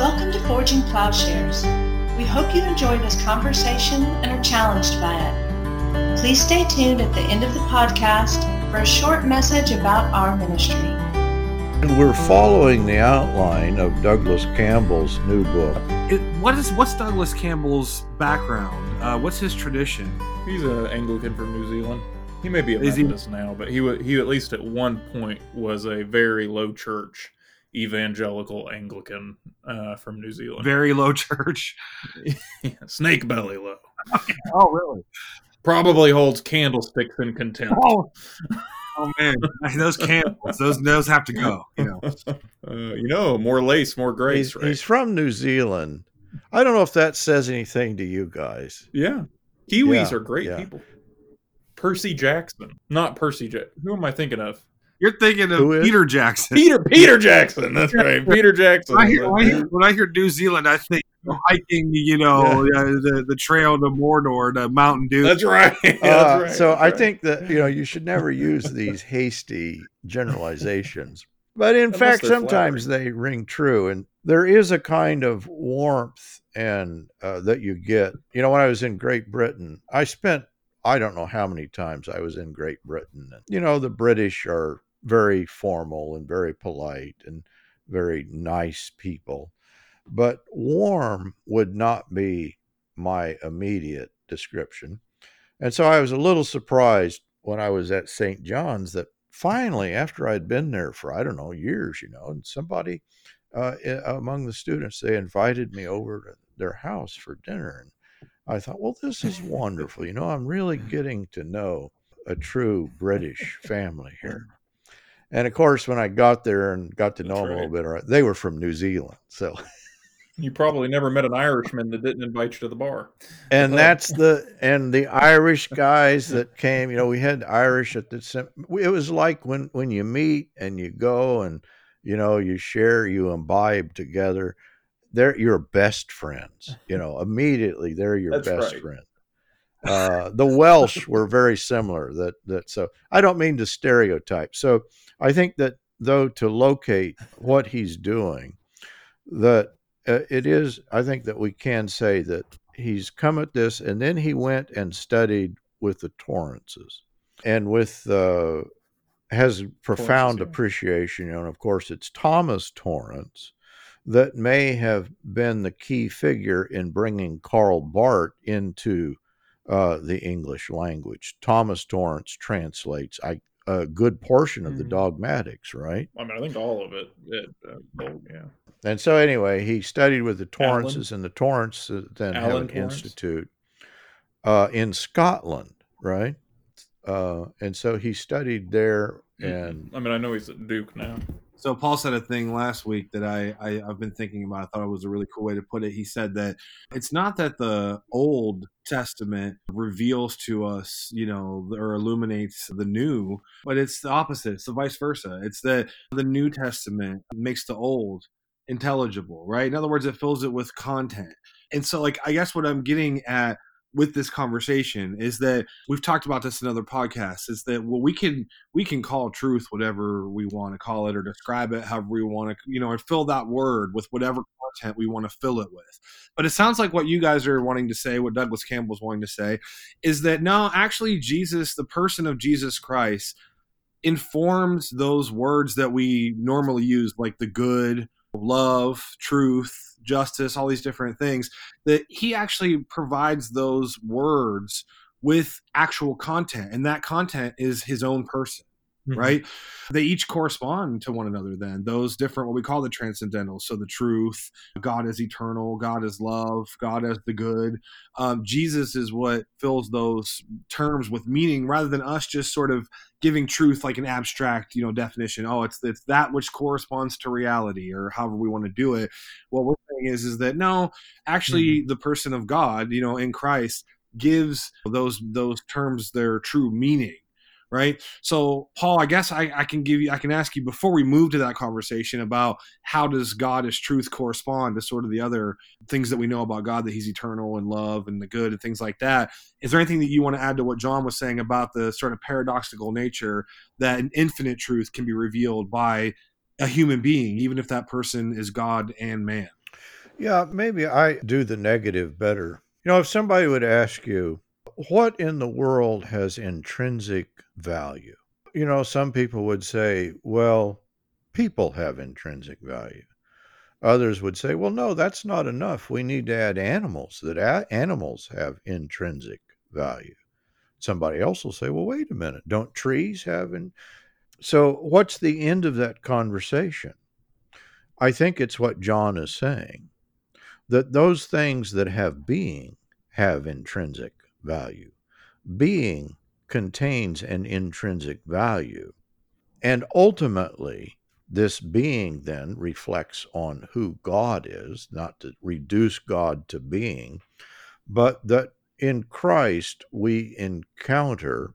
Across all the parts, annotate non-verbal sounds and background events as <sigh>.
Welcome to Forging Plowshares. We hope you enjoy this conversation and are challenged by it. Please stay tuned at the end of the podcast for a short message about our ministry. And we're following the outline of Douglas Campbell's new book. It, what is what's Douglas Campbell's background? Uh, what's his tradition? He's an Anglican from New Zealand. He may be a Is he- Methodist now, but he wa- he at least at one point was a very low church evangelical Anglican uh, from New Zealand. Very low church. <laughs> Snake belly low. <laughs> Oh, really? Probably holds candlesticks in contempt. Oh, oh man, those candles, those those have to go. You know, <laughs> Uh, you know, more lace, more grace, He's, right? he's from New Zealand. I don't know if that says anything to you guys. Yeah. Kiwis Yeah, are great yeah. people. Percy Jackson. Not Percy Jackson. Who am I thinking of? You're thinking of Peter Jackson. Peter Peter Jackson. That's right. Peter Jackson. When I, hear, when, I hear, when I hear New Zealand, I think hiking, you know, uh, the the trail to Mordor, to Mountain Dew. That's right. <laughs> That's Uh, right. so That's I right. think that you know you should never use these hasty generalizations. But in Unless fact, they're sometimes they ring true, and there is a kind of warmth and uh, that you get. You know, when I was in Great Britain, I spent I don't know how many times I was in Great Britain. And, you know, the British are very formal and very polite and very nice people, but warm would not be my immediate description. And so I was a little surprised when I was at St. John's that finally, after I'd been there for, I don't know, years, you know, and somebody uh, among the students, they invited me over to their house for dinner. And I thought, well, this is wonderful. You know, I'm really getting to know a true British family here. And of course, when I got there and got to know That's them a little bit, they were from New Zealand. So, you probably never met an Irishman that didn't invite you to the bar. and that's the and the Irish guys that came. You know, we had Irish at the. It was like when when you meet and you go and you know you share, you imbibe together. They're your best friends. You know, immediately they're your That's best right. friend. Uh, the Welsh were very similar. That that so I don't mean to stereotype. So I think that though to locate what he's doing, that uh, it is. I think that we can say that he's come at this, and then he went and studied with the Torrances, and with uh, has profound yeah. appreciation. You know, and of course, it's Thomas Torrance that may have been the key figure in bringing Karl Barth into uh, the English language. Thomas Torrance translates I, a good portion of the Mhm. dogmatics, right? I mean, I think all of it. it uh, yeah. And so, anyway, he studied with the Torrances, and the Torrance uh, then an Torrance? institute uh, in Scotland, right? Uh, and so he studied there, and I mean, I know he's at Duke now. So Paul said a thing last week that I, I I've been thinking about. I thought it was a really cool way to put it. He said that it's not that the Old Testament reveals to us, you know, or illuminates the new, but it's the opposite. It's the vice versa. It's that the New Testament makes the Old intelligible, right? In other words, it fills it with content. And so, like, I guess what I'm getting at with this conversation is that we've talked about this in other podcasts. Is that well, we can we can call truth whatever we want to call it or describe it however we want to you know and fill that word with whatever content we want to fill it with but it sounds like what you guys are wanting to say what douglas campbell's wanting to say is that no actually jesus the person of jesus christ informs those words that we normally use like the good love truth justice all these different things that he actually provides those words with actual content and that content is his own person right? They each correspond to one another then those different what we call the transcendental. So the truth god is eternal god is love god is the good. Um, jesus is what fills those terms with meaning rather than us just sort of giving truth like an abstract you know definition. Oh it's it's that which corresponds to reality or however we want to do it. What we're saying is is that no actually the person of god you know in christ gives those those terms their true meaning right so paul i guess I, I can give you i can ask you before we move to that conversation about how does god as truth correspond to sort of the other things that we know about god that he's eternal and love and the good and things like that is there anything that you want to add to what john was saying about the sort of paradoxical nature that an infinite truth can be revealed by a human being even if that person is god and man Yeah, maybe I do the negative better. You know, if somebody would ask you, what in the world has intrinsic value? You know, some people would say, well, people have intrinsic value. Others would say, well, no, that's not enough. We need to add animals, that a- animals have intrinsic value. Somebody else will say, well, wait a minute, don't trees have? In-? So, what's the end of that conversation? I think it's what John is saying that those things that have being have intrinsic value. Being contains an intrinsic value. And ultimately, this being then reflects on who God is, not to reduce God to being, but that in Christ we encounter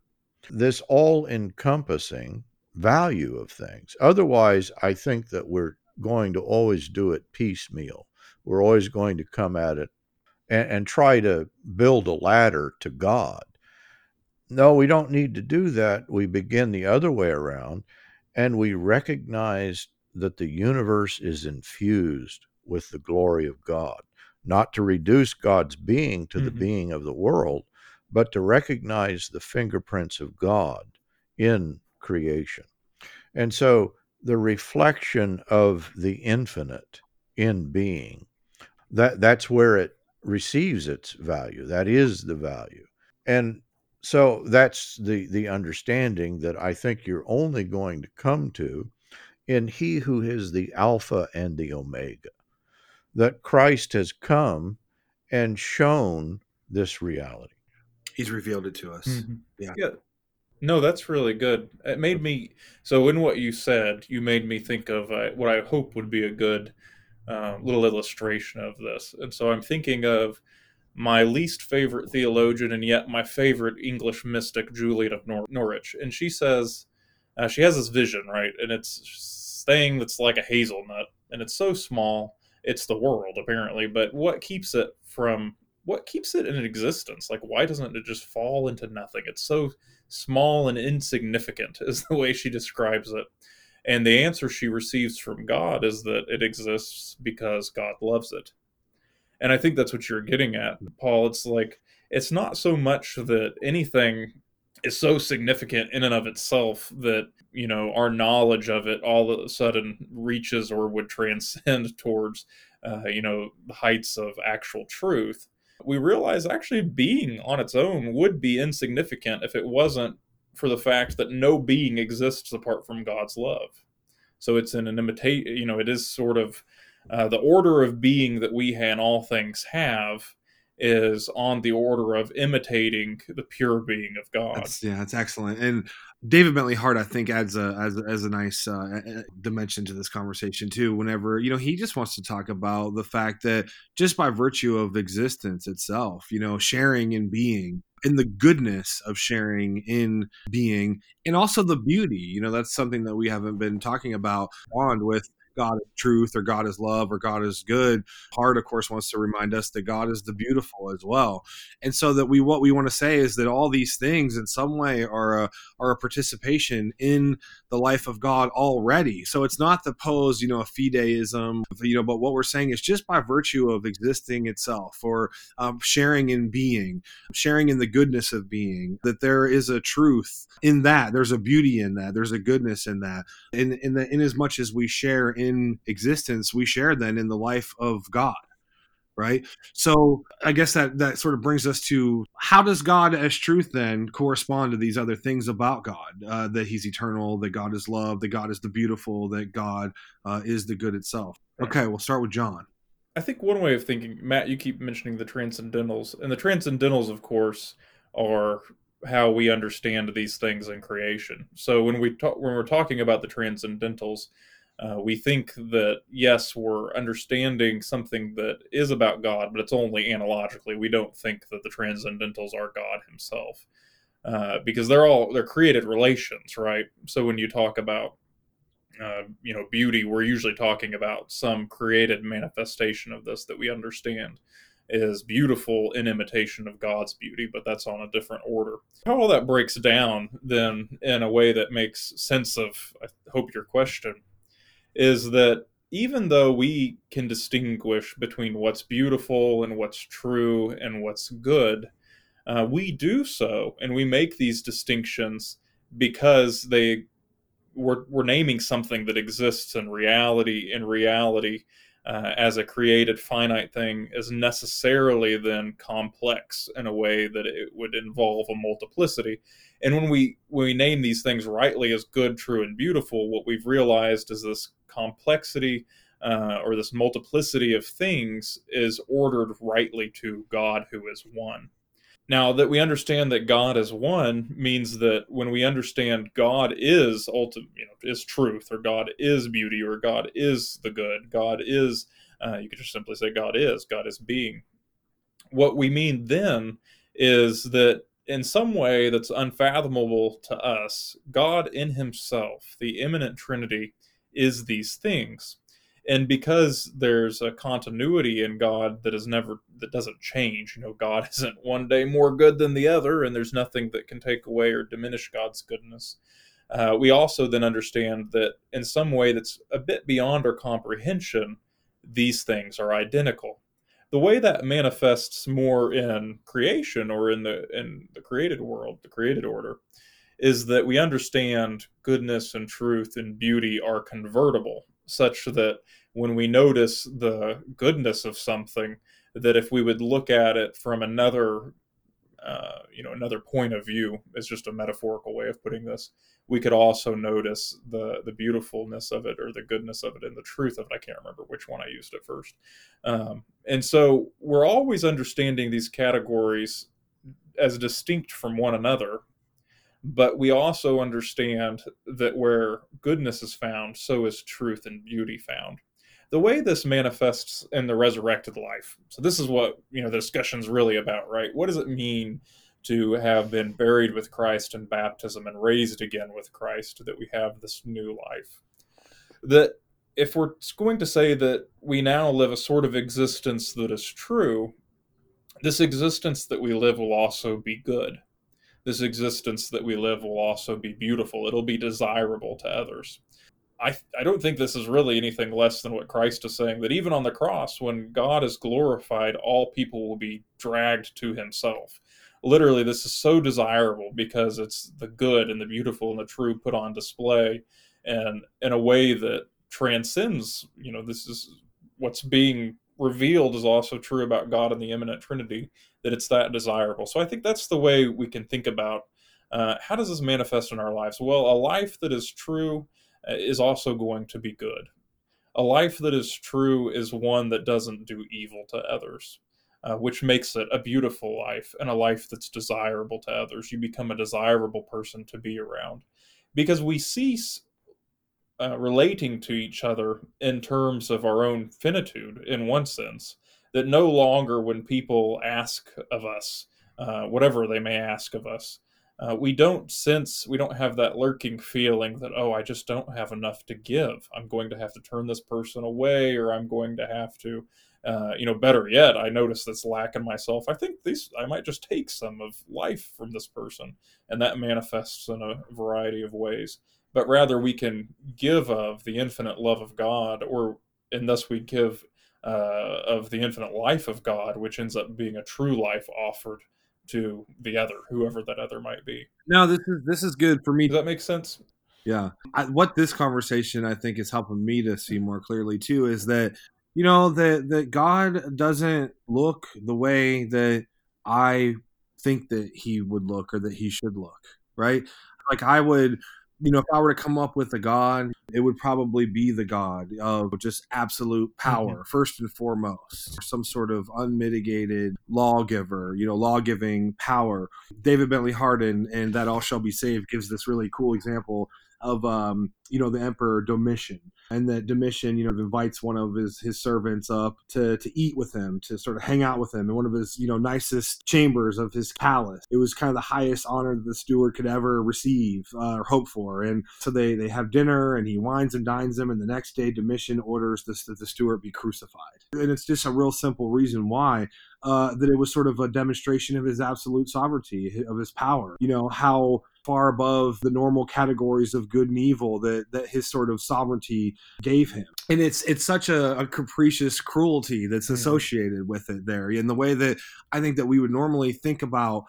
this all encompassing value of things. Otherwise, I think that we're going to always do it piecemeal. We're always going to come at it and, and try to build a ladder to God. No, we don't need to do that. We begin the other way around and we recognize that the universe is infused with the glory of God, not to reduce God's being to mm-hmm. the being of the world, but to recognize the fingerprints of God in creation. And so the reflection of the infinite in being, that, that's where it receives its value. That is the value. And so that's the the understanding that I think you're only going to come to in he who is the alpha and the omega that Christ has come and shown this reality he's revealed it to us mm-hmm. yeah yeah no that's really good it made me so in what you said you made me think of uh, what i hope would be a good uh, little illustration of this and so i'm thinking of my least favorite theologian and yet my favorite English mystic, Julian of Nor- Norwich. And she says, uh, she has this vision, right? And it's thing that's like a hazelnut, and it's so small. It's the world, apparently. But what keeps it from, what keeps it in existence? Like, why doesn't it just fall into nothing? It's so small and insignificant, <laughs> is the way she describes it. And the answer she receives from God is that it exists because God loves it and I think that's what you're getting at, Paul. It's like it's not so much that anything is so significant in and of itself that you know our knowledge of it all of a sudden reaches or would <laughs> transcend towards uh, you know the heights of actual truth we realize actually being on its own would be insignificant if it wasn't for the fact that no being exists apart from god's love so it's an, an imitate you know it is sort of uh, the order of being that we and all things have is on the order of imitating the pure being of God. That's, yeah, that's excellent. And David Bentley Hart, I think, adds a as, as a nice uh, dimension to this conversation too. Whenever you know he just wants to talk about the fact that just by virtue of existence itself, you know, sharing and being and the goodness of sharing in being and also the beauty you know that's something that we haven't been talking about on with God is truth or God is love or God is good. Hart, of course, wants to remind us that God is the beautiful as well. And so that we what we want to say is that all these things in some way are a are a participation in the life of God already. So it's not the pose, you know, a fideism, you know, but what we're saying is just by virtue of existing itself or um, sharing in being, sharing in the goodness of being, that there is a truth in that. There's a beauty in that. There's a goodness in that. In in, the, in as much as we share in in existence we share then in the life of God right? So i guess that that sort of brings us to how does god as truth then correspond to these other things about god uh, that he's eternal that god is love that god is the beautiful that god uh, is the good itself? Okay we'll start with john. I think one way of thinking matt you keep mentioning the transcendentals and the transcendentals of course are how we understand these things in creation. So when we talk when we're talking about the transcendentals uh, we think that yes, we're understanding something that is about God, but it's only analogically. We don't think that the transcendentals are God Himself, uh, because they're all they're created relations, right? So when you talk about uh, you know beauty, we're usually talking about some created manifestation of this that we understand is beautiful in imitation of God's beauty, but that's on a different order. How all that breaks down then in a way that makes sense of, I hope, your question is that even though we can distinguish between what's beautiful and what's true and what's good, uh, we do so and we make these distinctions because they we're, we're naming something that exists in reality in reality uh, as a created finite thing is necessarily then complex in a way that it would involve a multiplicity. And when we when we name these things rightly as good true and beautiful what we've realized is this complexity uh, or this multiplicity of things is ordered rightly to god who is one now that we understand that God is one means that when we understand God is ultimate, you know, is truth, or God is beauty, or God is the good, God is, uh, you could just simply say God is, God is being. What we mean then is that in some way that's unfathomable to us, God in Himself, the immanent Trinity, is these things and because there's a continuity in God that is never that doesn't change, you know, God <laughs> isn't one day more good than the other, and there's nothing that can take away or diminish God's goodness. Uh, we also then understand that in some way that's a bit beyond our comprehension, these things are identical. The way that manifests more in creation or in the in the created world, the created order, is that we understand goodness and truth and beauty are convertible such that when we notice the goodness of something, that if we would look at it from another, uh, you know, another point of view, is just a metaphorical way of putting this. We could also notice the the beautifulness of it, or the goodness of it, and the truth of it. I can't remember which one I used at first. Um, and so we're always understanding these categories as distinct from one another but we also understand that where goodness is found, so is truth and beauty found. The way this manifests in the resurrected life. So this is what you know the discussion's really about, right? What does it mean to have been buried with Christ in baptism and raised again with Christ? That we have this new life. That if we're going to say that we now live a sort of existence that is true, this existence that we live will also be good this existence that we live will also be beautiful. It'll be desirable to others. I, I don't think this is really anything less than what Christ is saying that even on the cross, when God is glorified, all people will be dragged to himself. Literally, this is so desirable because it's the good and the beautiful and the true put on display and in a way that transcends, you know, this is what's being revealed is also true about God and the immanent Trinity, that it's that desirable. So I think that's the way we can think about uh, how does this manifest in our lives? Well, a life that is true uh, is also going to be good. A life that is true is one that doesn't do evil to others, uh, which makes it a beautiful life and a life that's desirable to others. You become a desirable person to be around because we cease uh, relating to each other in terms of our own finitude, in one sense, that no longer when people ask of us, uh, whatever they may ask of us, uh, we don't sense, we don't have that lurking feeling that, oh, I just don't have enough to give. I'm going to have to turn this person away, or I'm going to have to, uh, you know, better yet, I notice this lack in myself. I think these, I might just take some of life from this person. And that manifests in a variety of ways but rather we can give of the infinite love of God, or and thus we give uh, of the infinite life of God, which ends up being a true life offered to the other, whoever that other might be. No, this is this is good for me. Does that make sense? Yeah. I, what this conversation I think is helping me to see more clearly too is that you know that that God doesn't look the way that I think that he would look or that he should look, right? Like I would you know, if I were to come up with a god, it would probably be the god of just absolute mm-hmm. power, first and foremost, some sort of unmitigated lawgiver, you know, law giving power. David Bentley Hart in That All Shall Be Saved gives this really cool example of um, you know the emperor Domitian, and that Domitian you know invites one of his his servants up to to eat with him, to sort of hang out with him in one of his you know nicest chambers of his palace. It was kind of the highest honor that the steward could ever receive uh, or hope for, and so they they have dinner, and he wines and dines them, and the next day Domitian orders this, that the steward be crucified, and it's just a real simple reason why uh, that it was sort of a demonstration of his absolute sovereignty, of his power. You know how far above the normal categories of good and evil that that his sort of sovereignty gave him. And it's it's such a, a capricious cruelty that's associated with it there. In the way that I think that we would normally think about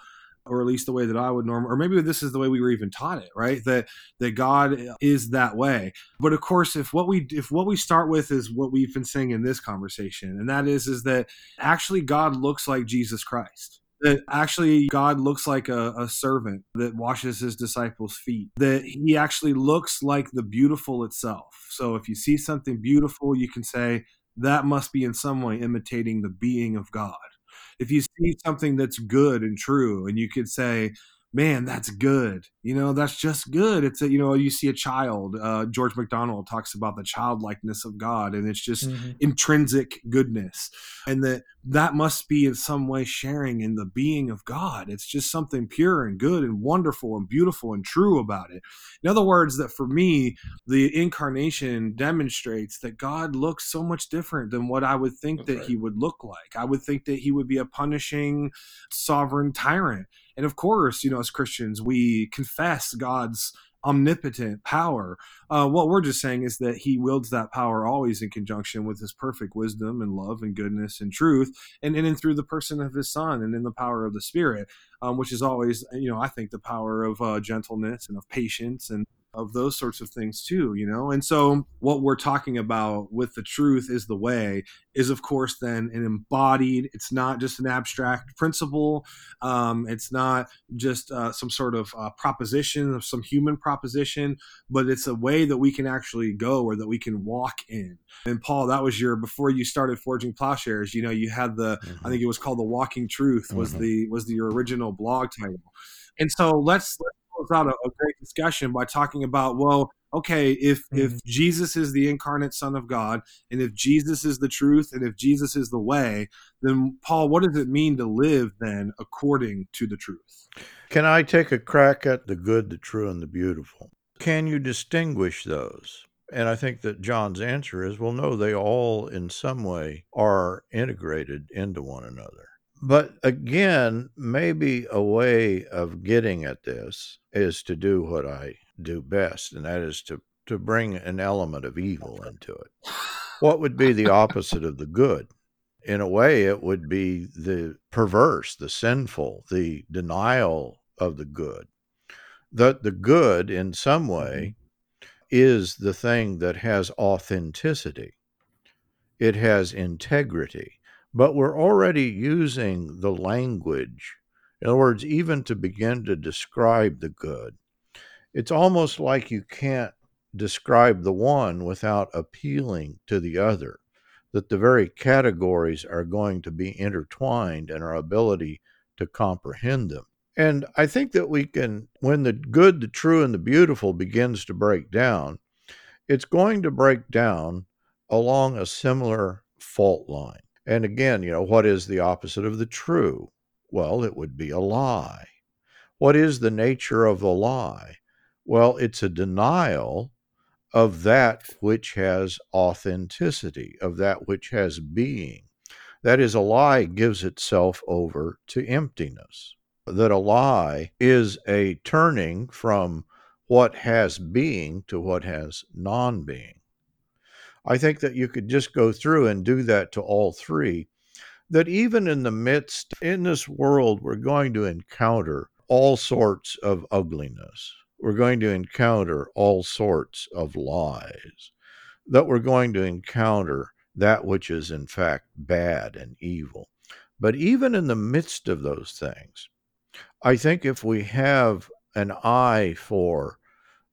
or at least the way that I would normally, or maybe this is the way we were even taught it, right? That that God is that way. But of course, if what we if what we start with is what we've been saying in this conversation, and that is is that actually God looks like Jesus Christ. That actually God looks like a, a servant that washes his disciples' feet. That he actually looks like the beautiful itself. So if you see something beautiful, you can say that must be in some way imitating the being of God if you see something that's good and true and you could say man that's good. You know that's just good. It's a you know you see a child uh, george macdonald talks about the childlikeness of god and it's just Mhm. intrinsic goodness and that that must be in some way sharing in the being of god. It's just something pure and good and wonderful and beautiful and true about it. In other words that for me the incarnation demonstrates that god looks so much different than what i would think That's that right. he would look like. I would think that he would be a punishing sovereign tyrant and of course you know as christians we confess god's omnipotent power. Uh, what we're just saying is that he wields that power always in conjunction with his perfect wisdom and love and goodness and truth and in and through the person of his son and in the power of the spirit um, which is always you know i think the power of uh, gentleness and of patience and of those sorts of things too you know? And so what we're talking about with the truth is the way is of course then an embodied it's not just an abstract principle um, it's not just uh, some sort of uh, proposition of some human proposition but it's a way that we can actually go or that we can walk in. And paul that was your before you started forging plowshares you know you had the i think it was called the walking truth was Mhm. the was the your original blog title. And so let's let's close out a, a great discussion by talking about well okay if mm-hmm. if jesus is the incarnate son of god and if jesus is the truth and if jesus is the way then paul what does it mean to live then according to the truth Can I take a crack at the good, the true, and the beautiful? Can you distinguish those? And I think that John's answer is well, no, they all in some way are integrated into one another. But again, maybe a way of getting at this is to do what I do best, and that is to, to bring an element of evil into it. What would be the opposite of the good? in a way, it would be the perverse, the sinful, the denial of the good. That the good, in some way, mm-hmm. is the thing that has authenticity, it has integrity. But we're already using the language. In other words, even to begin to describe the good, it's almost like you can't describe the one without appealing to the other that the very categories are going to be intertwined in our ability to comprehend them. And I think that we can, when the good, the true, and the beautiful begins to break down, it's going to break down along a similar fault line. And again, you know, what is the opposite of the true? Well, it would be a lie. What is the nature of the lie? Well, it's a denial of that which has authenticity, of that which has being. That is, a lie gives itself over to emptiness. That a lie is a turning from what has being to what has non being. I think that you could just go through and do that to all three. That even in the midst, in this world, we're going to encounter all sorts of ugliness we're going to encounter all sorts of lies, that we're going to encounter that which is in fact bad and evil. But even in the midst of those things, I think if we have an eye for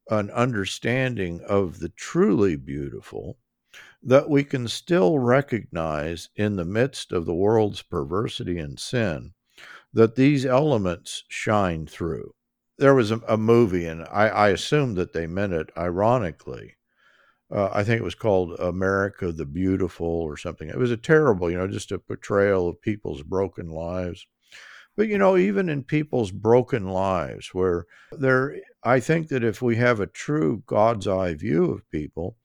an understanding of the truly beautiful, that we can still recognize in the midst of the world's perversity and sin that these elements shine through there was a, a movie, and I, I assumed that they meant it ironically. Uh, I think it was called America the Beautiful or something. It was a terrible, you know, just a portrayal of people's broken lives. But, you know, even in people's broken lives, where there, I think that if we have a true God's eye view of people,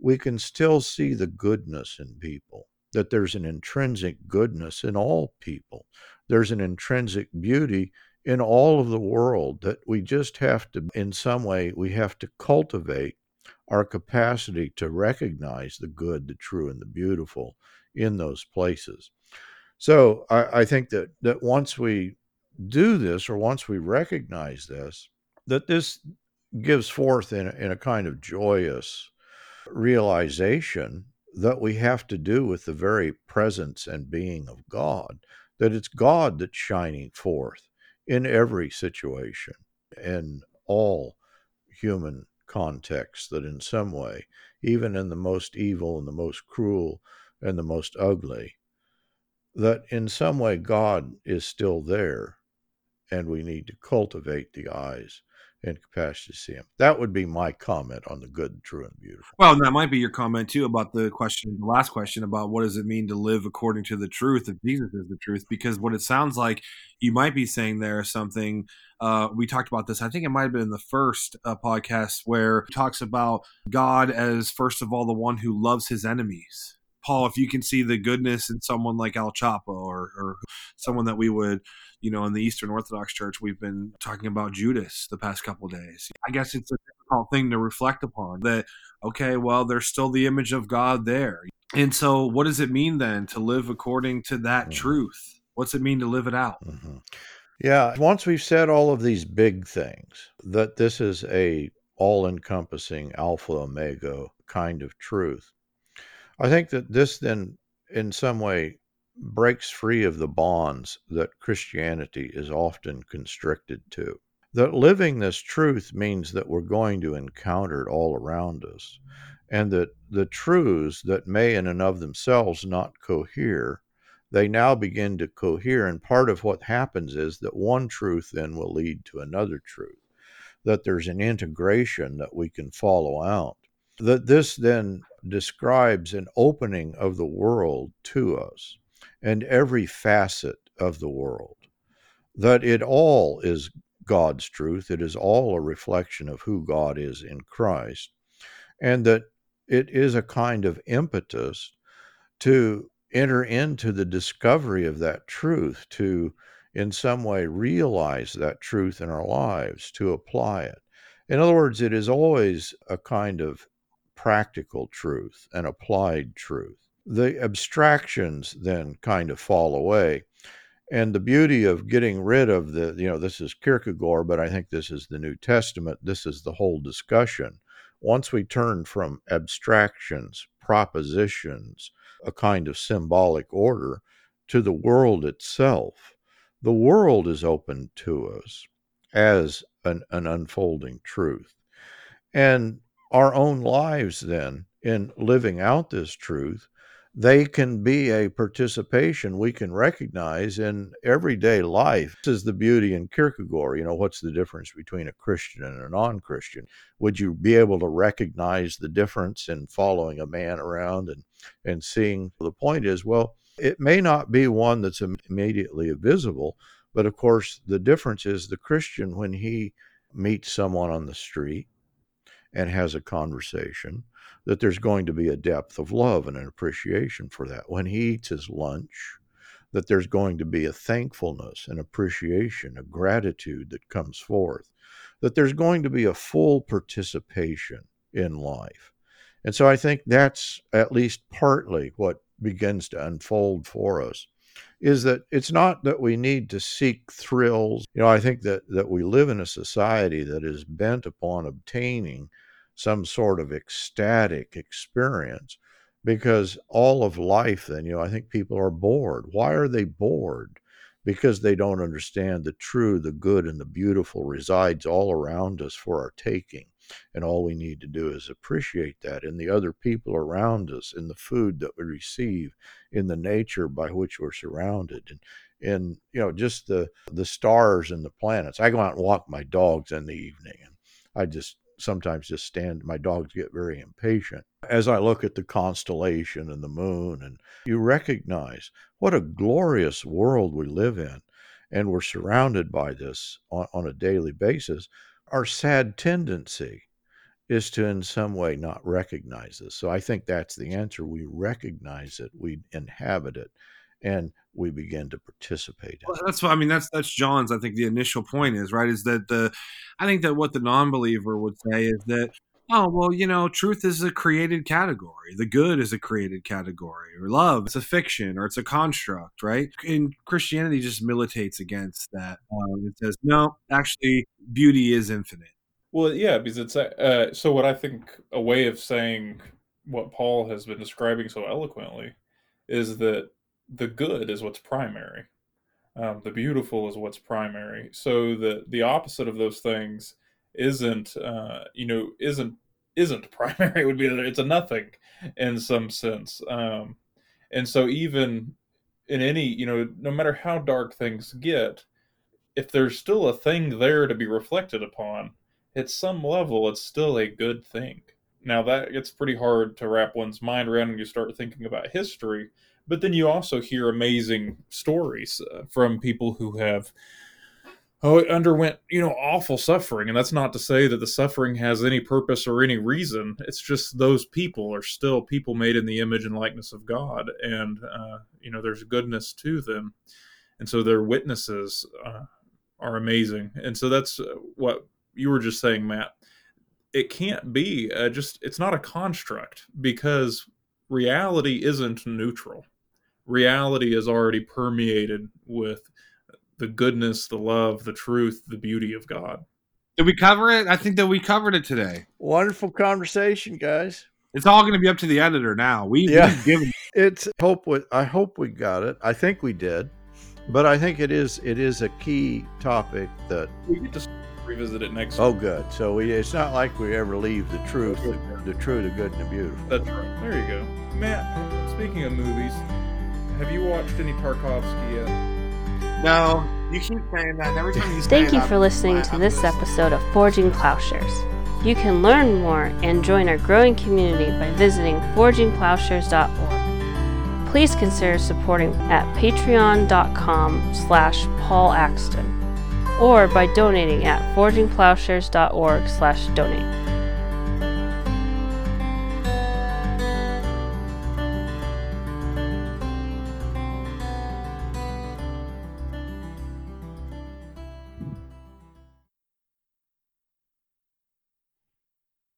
we can still see the goodness in people, that there's an intrinsic goodness in all people. There's an intrinsic beauty in all of the world that we just have to, in some way, we have to cultivate our capacity to recognize the good, the true, and the beautiful in those places. So I, I think that that once we do this, or once we recognize this, that this gives forth in, in a kind of joyous realization that we have to do with the very presence and being of God, that it's God that's shining forth in every situation, in all human contexts, that in some way, even in the most evil and the most cruel and the most ugly, that in some way God is still there and we need to cultivate the eyes and capacity to see him. That would be my comment on the good, true, and beautiful. Well, that might be your comment too about the question, the last question about what does it mean to live according to the truth if Jesus is the truth? Because what it sounds like you might be saying there is something. Uh, we talked about this. I think it might have been in the first uh, podcast where talks about God as first of all the one who loves his enemies. Paul, if you can see the goodness in someone like El Chapo, or, or someone that we would you know, in the Eastern Orthodox Church, we've been talking about Judas the past couple days. I guess it's a difficult thing to reflect upon that, okay, well, there's still the image of God there. And so, what does it mean then to live according to that mm-hmm. truth? What's it mean to live it out? Mm-hmm. Yeah, once we've said all of these big things, that this is a all-encompassing alpha omega kind of truth. I think that this then in some way breaks free of the bonds that Christianity is often constricted to. That living this truth means that we're going to encounter it all around us, and that the truths that may in and of themselves not cohere, they now begin to cohere. And part of what happens is that one truth then will lead to another truth, that there's an integration that we can follow out. That this then describes an opening of the world to us and every facet of the world. That it all is God's truth, it is all a reflection of who God is in Christ, and that it is a kind of impetus to enter into the discovery of that truth, to in some way realize that truth in our lives, to apply it. In other words, it is always a kind of practical truth, an applied truth the abstractions then kind of fall away. And the beauty of getting rid of the, you know, this is Kierkegaard, but I think this is the New Testament. This is the whole discussion. Once we turn from abstractions, propositions, a kind of symbolic order, to the world itself, the world is open to us as an, an unfolding truth. And our own lives, then, in living out this truth, they can be a participation we can recognize in everyday life. This is the beauty in Kierkegaard. You know, what's the difference between a Christian and a non Christian? Would you be able to recognize the difference in following a man around and, and seeing? The point is, well, it may not be one that's immediately visible, but of course, the difference is the Christian, when he meets someone on the street and has a conversation, that there's going to be a depth of love and an appreciation for that. When he eats his lunch, that there's going to be a thankfulness, an appreciation, a gratitude that comes forth, that there's going to be a full participation in life. And so I think that's at least partly what begins to unfold for us is that it's not that we need to seek thrills. You know, I think that that we live in a society that is bent upon obtaining some sort of ecstatic experience because all of life then you know i think people are bored. Why are they bored? Because they don't understand the true the good and the beautiful resides all around us for our taking and all we need to do is appreciate that in the other people around us in the food that we receive in the nature by which we're surrounded and in you know just the the stars and the planets. I go out and walk my dogs in the evening and i just sometimes just stand my dogs get very impatient. As i look at the constellation and the moon and you recognize what a glorious world we live in and we're surrounded by this on, on a daily basis our sad tendency is to in some way not recognize this. So i think that's the answer. We recognize it. We inhabit it and we begin to participate in. Well, that's what I mean. That's that's John's. I think the initial point is right. Is that the I think that what the non-believer would say is that oh well, you know, truth is a created category. The good is a created category, or love it's a fiction, or it's a construct, right? And Christianity just militates against that. Um, it says no, actually, beauty is infinite. Well, yeah, because it's uh, so. What I think a way of saying what Paul has been describing so eloquently is that the good is what's primary. Um, the beautiful is what's primary. So the the opposite of those things isn't uh, you know isn't isn't <laughs> primary. It would be it's a nothing in some sense. Um, and so even in any you know no matter how dark things get, if there's still a thing there to be reflected upon, at some level it's still a good thing. Now that gets pretty hard to wrap one's mind around when you start thinking about history but then you also hear amazing stories uh, from people who have oh underwent you know awful suffering. And that's not to say that the suffering has any purpose or any reason. It's just those people are still people made in the image and likeness of god. And uh, you know there's goodness to them. And so their witnesses uh, are amazing. And so that's uh, what you were just saying matt it can't be uh, just it's not a construct because reality isn't neutral reality is already permeated with the goodness, the love, the truth, the beauty of God. Did we cover it? I think that we covered it today. Wonderful conversation, guys. It's all going to be up to the editor now. We, yeah. we've given <laughs> it's hope. We, I hope we got it. I think we did, but I think it is it is a key topic that we get to revisit it next. Oh, good. So we it's not like we ever leave the truth, the, the true, the good, and the beautiful. That's right. There you go, Matt. Speaking of movies, have you watched any Tarkovsky yet? No, you keep saying that. every time you <laughs> Thank you for listening to this episode of Forging Plowshares. You can learn more and join our growing community by visiting forgingplowshares.org. Please consider supporting at patreon.com slash Paul Axton or by donating at forgingplowshares.org slash donate.